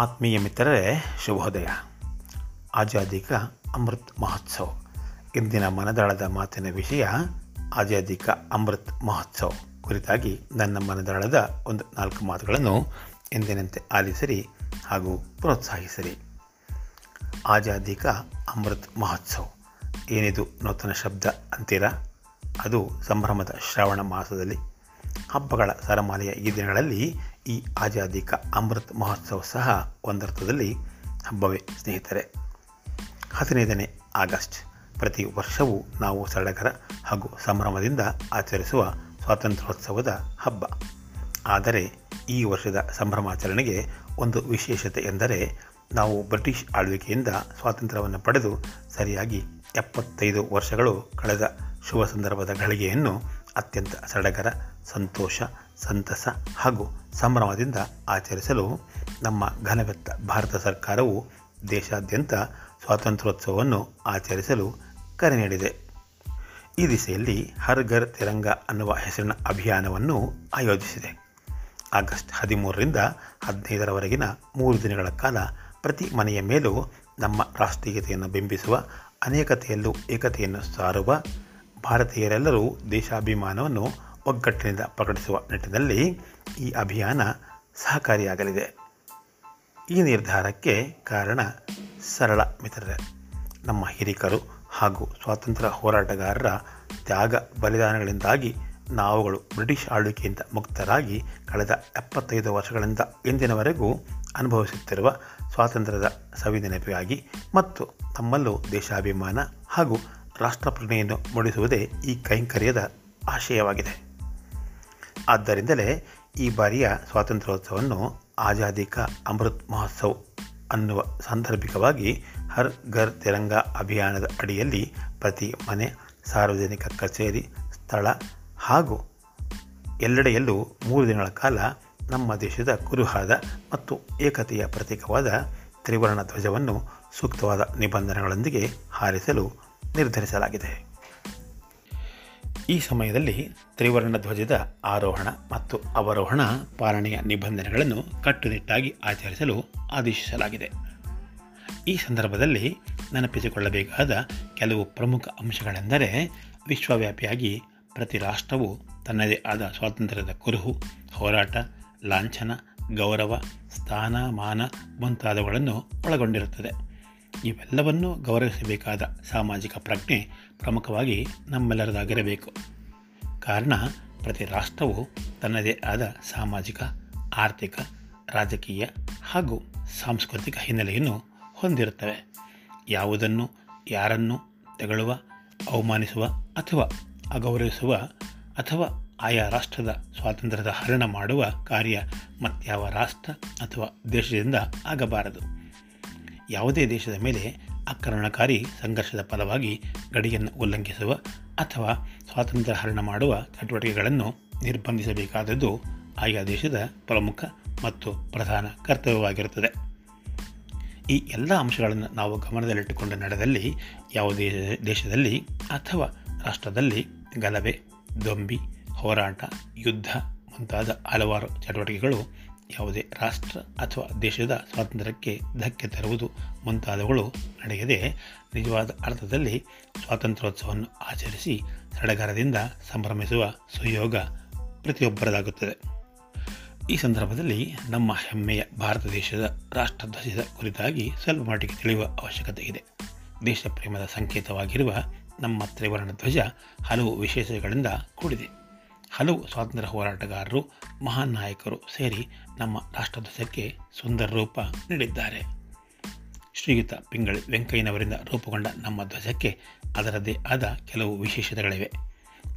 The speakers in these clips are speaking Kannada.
ಆತ್ಮೀಯ ಮಿತ್ರರೇ, ಶುಭೋದಯ. ಆಜಾದಿಕ ಅಮೃತ್ ಮಹೋತ್ಸವ. ಇಂದಿನ ಮನದಾಳದ ಮಾತಿನ ವಿಷಯ ಆಜಾದಿಕ ಅಮೃತ್ ಮಹೋತ್ಸವ. ಕುರಿತಾಗಿ ನನ್ನ ಮನದಾಳದ ಒಂದು ನಾಲ್ಕು ಮಾತುಗಳನ್ನು ಎಂದಿನಂತೆ ಆಲಿಸಿರಿ ಹಾಗೂ ಪ್ರೋತ್ಸಾಹಿಸಿರಿ. ಆಜಾದಿಕ ಅಮೃತ್ ಮಹೋತ್ಸವ. ಏನಿದು ನೂತನ ಶಬ್ದ ಅಂತೀರಾ? ಅದು ಸಂಭ್ರಮದ ಶ್ರಾವಣ ಮಾಸದಲ್ಲಿ ಹಬ್ಬಗಳ ಸರಮಾಲೆಯ ಈ ದಿನಗಳಲ್ಲಿ ಈ ಆಜಾದಿ ಕಾ ಅಮೃತ್ ಮಹೋತ್ಸವ ಸಹ ಒಂದರ್ಥದಲ್ಲಿ ಹಬ್ಬವೇ ಸ್ನೇಹಿತರೆ. ಹದಿನೈದನೇ ಆಗಸ್ಟ್. ಪ್ರತಿ ವರ್ಷವೂ ನಾವು ಸಡಗರ ಹಾಗೂ ಸಂಭ್ರಮದಿಂದ ಆಚರಿಸುವ ಸ್ವಾತಂತ್ರ್ಯೋತ್ಸವದ ಹಬ್ಬ. ಆದರೆ ಈ ವರ್ಷದ ಸಂಭ್ರಮಾಚರಣೆಗೆ ಒಂದು ವಿಶೇಷತೆ ಎಂದರೆ ನಾವು ಬ್ರಿಟಿಷ್ ಆಳ್ವಿಕೆಯಿಂದ ಸ್ವಾತಂತ್ರ್ಯವನ್ನು ಪಡೆದು ಸರಿಯಾಗಿ ಎಪ್ಪತ್ತೈದು ವರ್ಷಗಳು ಕಳೆದ ಶುಭ ಸಂದರ್ಭದ ಗಳಿಗೆಯನ್ನು ಅತ್ಯಂತ ಸಡಗರ, ಸಂತೋಷ, ಸಂತಸ ಹಾಗೂ ಸಂಭ್ರಮದಿಂದ ಆಚರಿಸಲು ನಮ್ಮ ಘನವೆತ್ತ ಭಾರತ ಸರ್ಕಾರವು ದೇಶಾದ್ಯಂತ ಸ್ವಾತಂತ್ರ್ಯೋತ್ಸವವನ್ನು ಆಚರಿಸಲು ಕರೆ ನೀಡಿದೆ. ಈ ದಿಸೆಯಲ್ಲಿ ಹರ್ ಘರ್ ತಿರಂಗ ಅನ್ನುವ ಹೆಸರಿನ ಅಭಿಯಾನವನ್ನು ಆಯೋಜಿಸಿದೆ. ಆಗಸ್ಟ್ ಹದಿಮೂರರಿಂದ ಹದಿನೈದರವರೆಗಿನ ಮೂರು ದಿನಗಳ ಕಾಲ ಪ್ರತಿ ಮನೆಯ ಮೇಲೂ ನಮ್ಮ ರಾಷ್ಟ್ರೀಯತೆಯನ್ನು ಬಿಂಬಿಸುವ, ಅನೇಕತೆಯಲ್ಲೂ ಏಕತೆಯನ್ನು ಸಾರುವ ಭಾರತೀಯರೆಲ್ಲರೂ ದೇಶಾಭಿಮಾನವನ್ನು ಒಗ್ಗಟ್ಟಿನಿಂದ ಪ್ರಕಟಿಸುವ ನಿಟ್ಟಿನಲ್ಲಿ ಈ ಅಭಿಯಾನ ಸಹಕಾರಿಯಾಗಲಿದೆ. ಈ ನಿರ್ಧಾರಕ್ಕೆ ಕಾರಣ ಸರಳ ಮಿತ್ರರೇ, ನಮ್ಮ ಹಿರಿಕರು ಹಾಗೂ ಸ್ವಾತಂತ್ರ್ಯ ಹೋರಾಟಗಾರರ ತ್ಯಾಗ ಬಲಿದಾನಗಳಿಂದಾಗಿ ನಾವುಗಳು ಬ್ರಿಟಿಷ್ ಆಳ್ವಿಕೆಯಿಂದ ಮುಕ್ತರಾಗಿ ಕಳೆದ ಎಪ್ಪತ್ತೈದು ವರ್ಷಗಳಿಂದ ಇಂದಿನವರೆಗೂ ಅನುಭವಿಸುತ್ತಿರುವ ಸ್ವಾತಂತ್ರ್ಯದ ಸವಿನೆನಪಿಗಾಗಿ ಮತ್ತು ತಮ್ಮಲ್ಲೂ ದೇಶಾಭಿಮಾನ ಹಾಗೂ ರಾಷ್ಟ್ರಪ್ರಜ್ಞೆಯನ್ನು ಮೂಡಿಸುವುದೇ ಈ ಕೈಂಕರ್ಯದ ಆಶಯವಾಗಿದೆ. ಆದ್ದರಿಂದಲೇ ಈ ಬಾರಿಯ ಸ್ವಾತಂತ್ರ್ಯೋತ್ಸವವನ್ನು ಆಜಾದಿ ಕಾ ಅಮೃತ್ ಮಹೋತ್ಸವ್ ಅನ್ನುವ ಸಾಂದರ್ಭಿಕವಾಗಿ ಹರ್ ಘರ್ ತಿರಂಗ ಅಭಿಯಾನದ ಅಡಿಯಲ್ಲಿ ಪ್ರತಿ ಮನೆ, ಸಾರ್ವಜನಿಕ ಕಚೇರಿ, ಸ್ಥಳ ಹಾಗೂ ಎಲ್ಲೆಡೆಯಲ್ಲೂ ಮೂರು ದಿನಗಳ ಕಾಲ ನಮ್ಮ ದೇಶದ ಕುರುಹಾದ ಮತ್ತು ಏಕತೆಯ ಪ್ರತೀಕವಾದ ತ್ರಿವರ್ಣ ಧ್ವಜವನ್ನು ಸೂಕ್ತವಾದ ನಿಬಂಧನೆಗಳೊಂದಿಗೆ ಹಾರಿಸಲು ನಿರ್ಧರಿಸಲಾಗಿದೆ. ಈ ಸಮಯದಲ್ಲಿ ತ್ರಿವರ್ಣ ಧ್ವಜದ ಆರೋಹಣ ಮತ್ತು ಅವರೋಹಣ ಪಾಲನೆಯ ನಿಬಂಧನೆಗಳನ್ನು ಕಟ್ಟುನಿಟ್ಟಾಗಿ ಆಚರಿಸಲು ಆದೇಶಿಸಲಾಗಿದೆ. ಈ ಸಂದರ್ಭದಲ್ಲಿ ನೆನಪಿಸಿಕೊಳ್ಳಬೇಕಾದ ಕೆಲವು ಪ್ರಮುಖ ಅಂಶಗಳೆಂದರೆ, ವಿಶ್ವವ್ಯಾಪಿಯಾಗಿ ಪ್ರತಿ ರಾಷ್ಟ್ರವು ತನ್ನದೇ ಆದ ಸ್ವಾತಂತ್ರ್ಯದ ಕುರುಹು, ಹೋರಾಟ, ಲಾಂಛನ, ಗೌರವ, ಸ್ಥಾನಮಾನ ಮುಂತಾದವುಗಳನ್ನು ಒಳಗೊಂಡಿರುತ್ತದೆ. ಇವೆಲ್ಲವನ್ನೂ ಗೌರವಿಸಬೇಕಾದ ಸಾಮಾಜಿಕ ಪ್ರಜ್ಞೆ ಪ್ರಮುಖವಾಗಿ ನಮ್ಮೆಲ್ಲರದಾಗಿರಬೇಕು. ಕಾರಣ, ಪ್ರತಿ ರಾಷ್ಟ್ರವು ತನ್ನದೇ ಆದ ಸಾಮಾಜಿಕ, ಆರ್ಥಿಕ, ರಾಜಕೀಯ ಹಾಗೂ ಸಾಂಸ್ಕೃತಿಕ ಹಿನ್ನೆಲೆಯನ್ನು ಹೊಂದಿರುತ್ತವೆ. ಯಾವುದನ್ನು ಯಾರನ್ನು ತೆಗಳುವ, ಅವಮಾನಿಸುವ ಅಥವಾ ಅಗೌರವಿಸುವ ಅಥವಾ ಆಯಾ ರಾಷ್ಟ್ರದ ಸ್ವಾತಂತ್ರ್ಯದ ಹರಣ ಮಾಡುವ ಕಾರ್ಯ ಮತ್ಯಾವ ರಾಷ್ಟ್ರ ಅಥವಾ ದೇಶದಿಂದ ಆಗಬಾರದು. ಯಾವುದೇ ದೇಶದ ಮೇಲೆ ಆಕ್ರಮಣಕಾರಿ ಸಂಘರ್ಷದ ಫಲವಾಗಿ ಗಡಿಯನ್ನು ಉಲ್ಲಂಘಿಸುವ ಅಥವಾ ಸ್ವಾತಂತ್ರ್ಯ ಹರಣ ಮಾಡುವ ಚಟುವಟಿಕೆಗಳನ್ನು ನಿರ್ಬಂಧಿಸಬೇಕಾದದ್ದು ಆಯಾ ದೇಶದ ಪ್ರಮುಖ ಮತ್ತು ಪ್ರಧಾನ ಕರ್ತವ್ಯವಾಗಿರುತ್ತದೆ. ಈ ಎಲ್ಲ ಅಂಶಗಳನ್ನು ನಾವು ಗಮನದಲ್ಲಿಟ್ಟುಕೊಂಡು ನಡೆದಲ್ಲಿ ಯಾವುದೇ ದೇಶದಲ್ಲಿ ಅಥವಾ ರಾಷ್ಟ್ರದಲ್ಲಿ ಗಲಭೆ, ದೊಂಬಿ, ಹೋರಾಟ, ಯುದ್ಧ ಮುಂತಾದ ಹಲವಾರು ಚಟುವಟಿಕೆಗಳು ಯಾವುದೇ ರಾಷ್ಟ್ರ ಅಥವಾ ದೇಶದ ಸ್ವಾತಂತ್ರ್ಯಕ್ಕೆ ಧಕ್ಕೆ ತರುವುದು ಮುಂತಾದವುಗಳು ನಡೆಯದೆ ನಿಜವಾದ ಅರ್ಥದಲ್ಲಿ ಸ್ವಾತಂತ್ರ್ಯೋತ್ಸವವನ್ನು ಆಚರಿಸಿ ಸಡಗರದಿಂದ ಸಂಭ್ರಮಿಸುವ ಸುಯೋಗ ಪ್ರತಿಯೊಬ್ಬರದಾಗುತ್ತದೆ. ಈ ಸಂದರ್ಭದಲ್ಲಿ ನಮ್ಮ ಹೆಮ್ಮೆಯ ಭಾರತ ದೇಶದ ರಾಷ್ಟ್ರಧ್ವಜದ ಕುರಿತಾಗಿ ಸ್ವಲ್ಪ ಮಟ್ಟಿಗೆ ತಿಳಿಯುವ ಅವಶ್ಯಕತೆ ಇದೆ. ದೇಶ ಪ್ರೇಮದ ಸಂಕೇತವಾಗಿರುವ ನಮ್ಮ ತ್ರಿವರ್ಣ ಧ್ವಜ ಹಲವು ವಿಶೇಷಗಳಿಂದ ಕೂಡಿದೆ. ಹಲವು ಸ್ವಾತಂತ್ರ್ಯ ಹೋರಾಟಗಾರರು ಮಹಾನ್ ನಾಯಕರು ಸೇರಿ ನಮ್ಮ ರಾಷ್ಟ್ರಧ್ವಜಕ್ಕೆ ಸುಂದರ ರೂಪ ನೀಡಿದ್ದಾರೆ. ಶ್ರೀಯುತ ಪಿಂಗಳಿ ವೆಂಕಯ್ಯನವರಿಂದ ರೂಪುಗೊಂಡ ನಮ್ಮ ಧ್ವಜಕ್ಕೆ ಅದರದ್ದೇ ಆದ ಕೆಲವು ವಿಶೇಷತೆಗಳಿವೆ.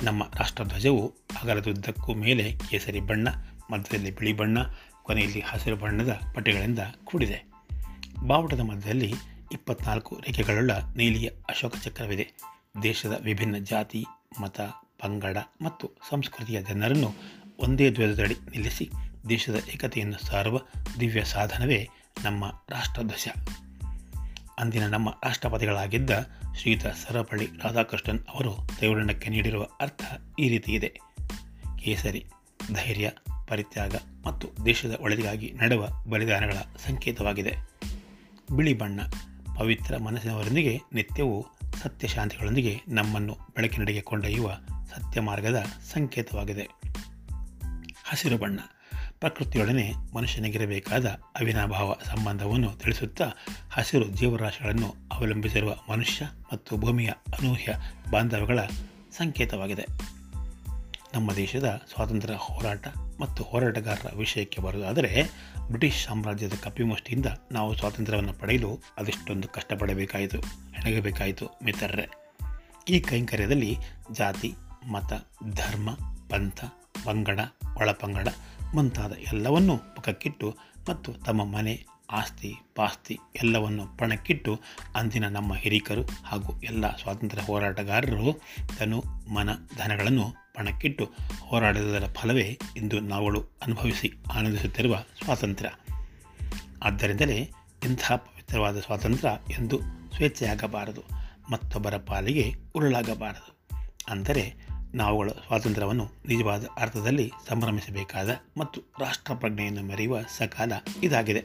ನಮ್ಮ ರಾಷ್ಟ್ರಧ್ವಜವು ಅಗಲದುದ್ದಕ್ಕೂ ಮೇಲೆ ಕೇಸರಿ ಬಣ್ಣ, ಮಧ್ಯದಲ್ಲಿ ಬಿಳಿ ಬಣ್ಣ, ಕೊನೆಯಲ್ಲಿ ಹಸಿರು ಬಣ್ಣದ ಪಟ್ಟಿಗಳಿಂದ ಕೂಡಿದೆ. ಬಾವುಟದ ಮಧ್ಯದಲ್ಲಿ ಇಪ್ಪತ್ನಾಲ್ಕು ರೇಖೆಗಳುಳ್ಳ ನೀಲಿಯ ಅಶೋಕ ಚಕ್ರವಿದೆ. ದೇಶದ ವಿಭಿನ್ನ ಜಾತಿ, ಮತ ಪಂಗಡ ಮತ್ತು ಸಂಸ್ಕೃತಿಯ ಜನರನ್ನು ಒಂದೇ ಧ್ವಜದಡಿ ನಿಲ್ಲಿಸಿ ದೇಶದ ಏಕತೆಯನ್ನು ಸಾರುವ ದಿವ್ಯ ಸಾಧನವೇ ನಮ್ಮ ರಾಷ್ಟ್ರಧ್ವಜ. ಅಂದಿನ ನಮ್ಮ ರಾಷ್ಟ್ರಪತಿಗಳಾಗಿದ್ದ ಶ್ರೀಯುತ ಸರ್ವಪಳ್ಳಿ ರಾಧಾಕೃಷ್ಣನ್ ಅವರು ತ್ರಿವರ್ಣಕ್ಕೆ ನೀಡಿರುವ ಅರ್ಥ ಈ ರೀತಿ ಇದೆ. ಕೇಸರಿ, ಧೈರ್ಯ, ಪರಿತ್ಯಾಗ ಮತ್ತು ದೇಶದ ಒಳಿತಿಗಾಗಿ ನಡೆವ ಬಲಿದಾನಗಳ ಸಂಕೇತವಾಗಿದೆ. ಬಿಳಿ ಬಣ್ಣ, ಪವಿತ್ರ ಮನಸ್ಸಿನವರೊಂದಿಗೆ ನಿತ್ಯವೂ ಸತ್ಯಶಾಂತಿಗಳೊಂದಿಗೆ ನಮ್ಮನ್ನು ಬೆಳಕಿನಡೆಗೆ ಕೊಂಡೊಯ್ಯುವ ಸತ್ಯ ಮಾರ್ಗದ ಸಂಕೇತವಾಗಿದೆ. ಹಸಿರು ಬಣ್ಣ. ಪ್ರಕೃತಿಯೊಡನೆ ಮನುಷ್ಯನಿಗಿರಬೇಕಾದ ಅವಿನಾಭಾವ ಸಂಬಂಧವನ್ನು ತಿಳಿಸುತ್ತಾ ಹಸಿರು ಜೀವರಾಶಿಗಳನ್ನು ಅವಲಂಬಿಸಿರುವ ಮನುಷ್ಯ ಮತ್ತು ಭೂಮಿಯ ಅನೂಹ್ಯ ಬಾಂಧವ್ಯಗಳ ಸಂಕೇತವಾಗಿದೆ. ನಮ್ಮ ದೇಶದ ಸ್ವಾತಂತ್ರ್ಯ ಹೋರಾಟ ಮತ್ತು ಹೋರಾಟಗಾರರ ವಿಷಯಕ್ಕೆ ಬರುವುದಾದರೆ ಬ್ರಿಟಿಷ್ ಸಾಮ್ರಾಜ್ಯದ ಕಪಿಮುಷ್ಟಿಯಿಂದ ನಾವು ಸ್ವಾತಂತ್ರ್ಯವನ್ನು ಪಡೆಯಲು ಅದೆಷ್ಟೊಂದು ಕಷ್ಟಪಡಬೇಕಾಯಿತು ಹೆಣಗಬೇಕಾಯಿತು ಮಿತ್ರರೇ. ಈ ಕೈಂಕರ್ಯದಲ್ಲಿ ಜಾತಿ ಮತ, ಧರ್ಮ, ಪಂಥ, ಪಂಗಡ, ಒಳಪಂಗಡ ಮುಂತಾದ ಎಲ್ಲವನ್ನೂ ಪಕ್ಕಕ್ಕಿಟ್ಟು ಮತ್ತು ತಮ್ಮ ಮನೆ, ಆಸ್ತಿ, ಪಾಸ್ತಿ ಎಲ್ಲವನ್ನು ಪಣಕ್ಕಿಟ್ಟು ಅಂದಿನ ನಮ್ಮ ಹಿರಿಕರು ಹಾಗೂ ಎಲ್ಲ ಸ್ವಾತಂತ್ರ್ಯ ಹೋರಾಟಗಾರರು ತನು ಮನ, ಧನಗಳನ್ನು ಪಣಕ್ಕಿಟ್ಟು ಹೋರಾಡಿದರ ಫಲವೇ ಇಂದು ನಾವುಗಳು ಅನುಭವಿಸಿ ಆನಂದಿಸುತ್ತಿರುವ ಸ್ವಾತಂತ್ರ್ಯ. ಆದ್ದರಿಂದಲೇ ಇಂಥ ಪವಿತ್ರವಾದ ಸ್ವಾತಂತ್ರ್ಯ ಎಂದು ಸ್ವೇಚ್ಛೆಯಾಗಬಾರದು, ಮತ್ತೊಬ್ಬರ ಪಾಲಿಗೆ ಉರುಳಾಗಬಾರದು. ಅಂದರೆ ನಾವುಗಳ ಸ್ವಾತಂತ್ರ್ಯವನ್ನು ನಿಜವಾದ ಅರ್ಥದಲ್ಲಿ ಸಂಭ್ರಮಿಸಬೇಕಾದ ಮತ್ತು ರಾಷ್ಟ್ರಪ್ರಜ್ಞೆಯನ್ನು ಮೆರೆಯುವ ಸಕಾಲ ಇದಾಗಿದೆ.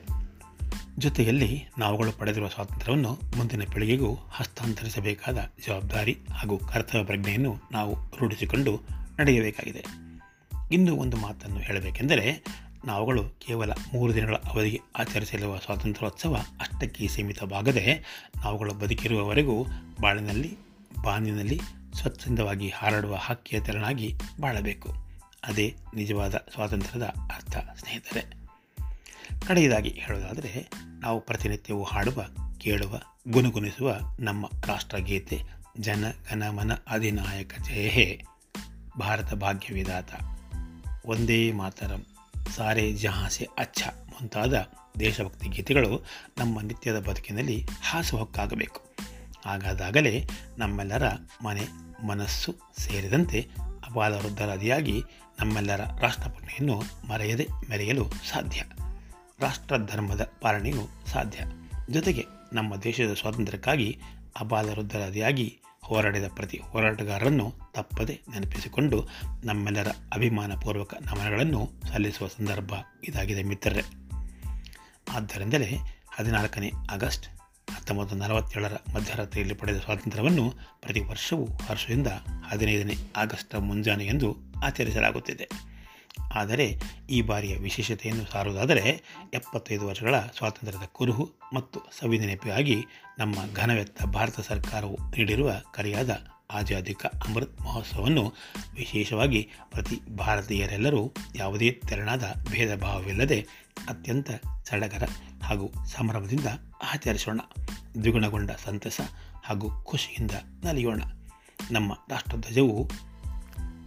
ಜೊತೆಯಲ್ಲಿ ನಾವುಗಳು ಪಡೆದಿರುವ ಸ್ವಾತಂತ್ರ್ಯವನ್ನು ಮುಂದಿನ ಪೀಳಿಗೆಗೂ ಹಸ್ತಾಂತರಿಸಬೇಕಾದ ಜವಾಬ್ದಾರಿ ಹಾಗೂ ಕರ್ತವ್ಯ ಪ್ರಜ್ಞೆಯನ್ನು ನಾವು ರೂಢಿಸಿಕೊಂಡು ನಡೆಯಬೇಕಾಗಿದೆ. ಇನ್ನೂ ಒಂದು ಮಾತನ್ನು ಹೇಳಬೇಕೆಂದರೆ, ನಾವುಗಳು ಕೇವಲ ಮೂರು ದಿನಗಳ ಅವಧಿಗೆ ಆಚರಿಸಲಿರುವ ಸ್ವಾತಂತ್ರ್ಯೋತ್ಸವ ಅಷ್ಟಕ್ಕೆ ಸೀಮಿತವಾಗದೆ, ನಾವುಗಳು ಬದುಕಿರುವವರೆಗೂ ಬಾಳಿನಲ್ಲಿ, ಬಾನಿನಲ್ಲಿ ಸ್ವಚ್ಛಂದವಾಗಿ ಹಾರಾಡುವ ಹಕ್ಕಿಯ ತೆರನಾಗಿ ಬಾಳಬೇಕು. ಅದೇ ನಿಜವಾದ ಸ್ವಾತಂತ್ರ್ಯದ ಅರ್ಥ, ಸ್ನೇಹಿತರೆ. ಕಡೆಯದಾಗಿ ಹೇಳೋದಾದರೆ ನಾವು ಪ್ರತಿನಿತ್ಯವೂ ಹಾಡುವ, ಕೇಳುವ, ಗುನುಗುನಿಸುವ ನಮ್ಮ ರಾಷ್ಟ್ರಗೀತೆ ಜನ ಗಣ ಮನ ಅಧಿನಾಯಕ ಜಯಹೇ. ಭಾರತ ಭಾಗ್ಯ ವಿಧಾತ ಒಂದೇ ಮಾತರಂ, ಸಾರೆ ಜಹಾಸೆ ಅಚ್ಚ ಮುಂತಾದ ದೇಶಭಕ್ತಿ ಗೀತೆಗಳು ನಮ್ಮ ನಿತ್ಯದ ಬದುಕಿನಲ್ಲಿ ಹಾಸುಹೊಕ್ಕಾಗಬೇಕು ಹಾಗಾದಾಗಲೇ ನಮ್ಮೆಲ್ಲರ ಮನೆ ಮನಸ್ಸು ಸೇರಿದಂತೆ ಅಪಾಲ ವೃದ್ಧರಾದಿಯಾಗಿ ನಮ್ಮೆಲ್ಲರ ರಾಷ್ಟ್ರಪ್ರಜ್ಞೆಯನ್ನು ಮರೆಯದೆ ಮೆರೆಯಲು ಸಾಧ್ಯ. ರಾಷ್ಟ್ರ ಧರ್ಮದ ಪಾಲನೆಯೂ ಸಾಧ್ಯ. ಜೊತೆಗೆ ನಮ್ಮ ದೇಶದ ಸ್ವಾತಂತ್ರ್ಯಕ್ಕಾಗಿ ಅಪಾಲ ವೃದ್ಧರಾದಿಯಾಗಿ ಹೋರಾಡಿದ ಪ್ರತಿ ಹೋರಾಟಗಾರರನ್ನು ತಪ್ಪದೆ ನೆನಪಿಸಿಕೊಂಡು ನಮ್ಮೆಲ್ಲರ ಅಭಿಮಾನಪೂರ್ವಕ ನಮನಗಳನ್ನು ಸಲ್ಲಿಸುವ ಸಂದರ್ಭ ಇದಾಗಿದೆ ಮಿತ್ರರೇ. ಆದ್ದರಿಂದಲೇ ಹದಿನಾಲ್ಕನೇ ಆಗಸ್ಟ್ ಹತ್ತೊಂಬತ್ತು ನಲವತ್ತೇಳರ ಮಧ್ಯರಾತ್ರಿಯಲ್ಲಿ ಪಡೆದ ಸ್ವಾತಂತ್ರ್ಯವನ್ನು ಪ್ರತಿ ವರ್ಷವೂ ಹರ್ಷದಿಂದ ಹದಿನೈದನೇ ಆಗಸ್ಟ್ ಮುಂಜಾನೆ ಎಂದು ಆಚರಿಸಲಾಗುತ್ತಿದೆ. ಆದರೆ ಈ ಬಾರಿಯ ವಿಶೇಷತೆಯನ್ನು ಸಾರುವುದಾದರೆ, ಎಪ್ಪತ್ತೈದು ವರ್ಷಗಳ ಸ್ವಾತಂತ್ರ್ಯದ ಕುರುಹು ಮತ್ತು ಸವಿನೆನಪಿಗಾಗಿ ನಮ್ಮ ಘನವೆತ್ತ ಭಾರತ ಸರ್ಕಾರವು ನೀಡಿರುವ ಕರೆಯಾದ ಆಜಾದಿ ಕಾ ಅಮೃತ್ ಮಹೋತ್ಸವವನ್ನು ವಿಶೇಷವಾಗಿ ಪ್ರತಿ ಭಾರತೀಯರೆಲ್ಲರೂ ಯಾವುದೇ ತೆರನಾದ ಭೇದ ಭಾವವಿಲ್ಲದೆ ಅತ್ಯಂತ ಸಡಗರ ಹಾಗೂ ಸಂಭ್ರಮದಿಂದ ಆಚರಿಸೋಣ. ದ್ವಿಗುಣಗೊಂಡ ಸಂತಸ ಹಾಗೂ ಖುಷಿಯಿಂದ ನಲಿಯೋಣ. ನಮ್ಮ ರಾಷ್ಟ್ರಧ್ವಜವು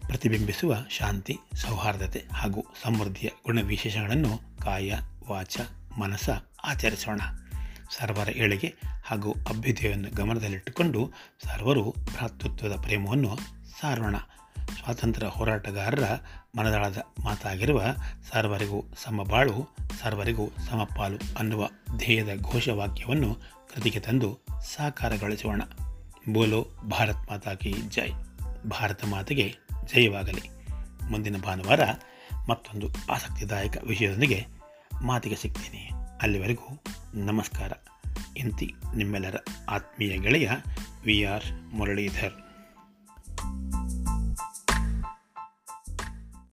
ಪ್ರತಿಬಿಂಬಿಸುವ ಶಾಂತಿ, ಸೌಹಾರ್ದತೆ ಹಾಗೂ ಸಮೃದ್ಧಿಯ ಗುಣವಿಶೇಷಗಳನ್ನು ಕಾಯ, ವಾಚ ಮನಸ ಆಚರಿಸೋಣ. ಸರ್ವರ ಏಳಿಗೆ ಹಾಗೂ ಅಭ್ಯುದಯವನ್ನು ಗಮನದಲ್ಲಿಟ್ಟುಕೊಂಡು ಸರ್ವರು ಭ್ರಾತೃತ್ವದ ಪ್ರೇಮವನ್ನು ಸಾರೋಣ. ಸ್ವಾತಂತ್ರ್ಯ ಹೋರಾಟಗಾರರ ಮನದಾಳದ ಮಾತಾಗಿರುವ ಸರ್ವರಿಗೂ ಸಮಬಾಳು, ಸರ್ವರಿಗೂ ಸಮಪಾಲು ಅನ್ನುವ ಧ್ಯೇಯದ ಘೋಷವಾಕ್ಯವನ್ನು ಕೃತಿಗೆ ತಂದು ಸಾಕಾರಗೊಳಿಸೋಣ. ಬೋಲೋ ಭಾರತ್ ಮಾತಾಕಿ ಜೈ. ಭಾರತ ಮಾತೆಗೆ ಜಯವಾಗಲಿ. ಮುಂದಿನ ಭಾನುವಾರ ಮತ್ತೊಂದು ಆಸಕ್ತಿದಾಯಕ ವಿಷಯದೊಂದಿಗೆ ಮಾತಿಗೆ ಸಿಗ್ತೀನಿ. ಅಲ್ಲಿವರೆಗೂ ನಮಸ್ಕಾರ. ಇಂತಿ ನಿಮ್ಮೆಲ್ಲರ ಆತ್ಮೀಯ ಗೆಳೆಯ ವಿ ಆರ್ ಮುರಳೀಧರ್.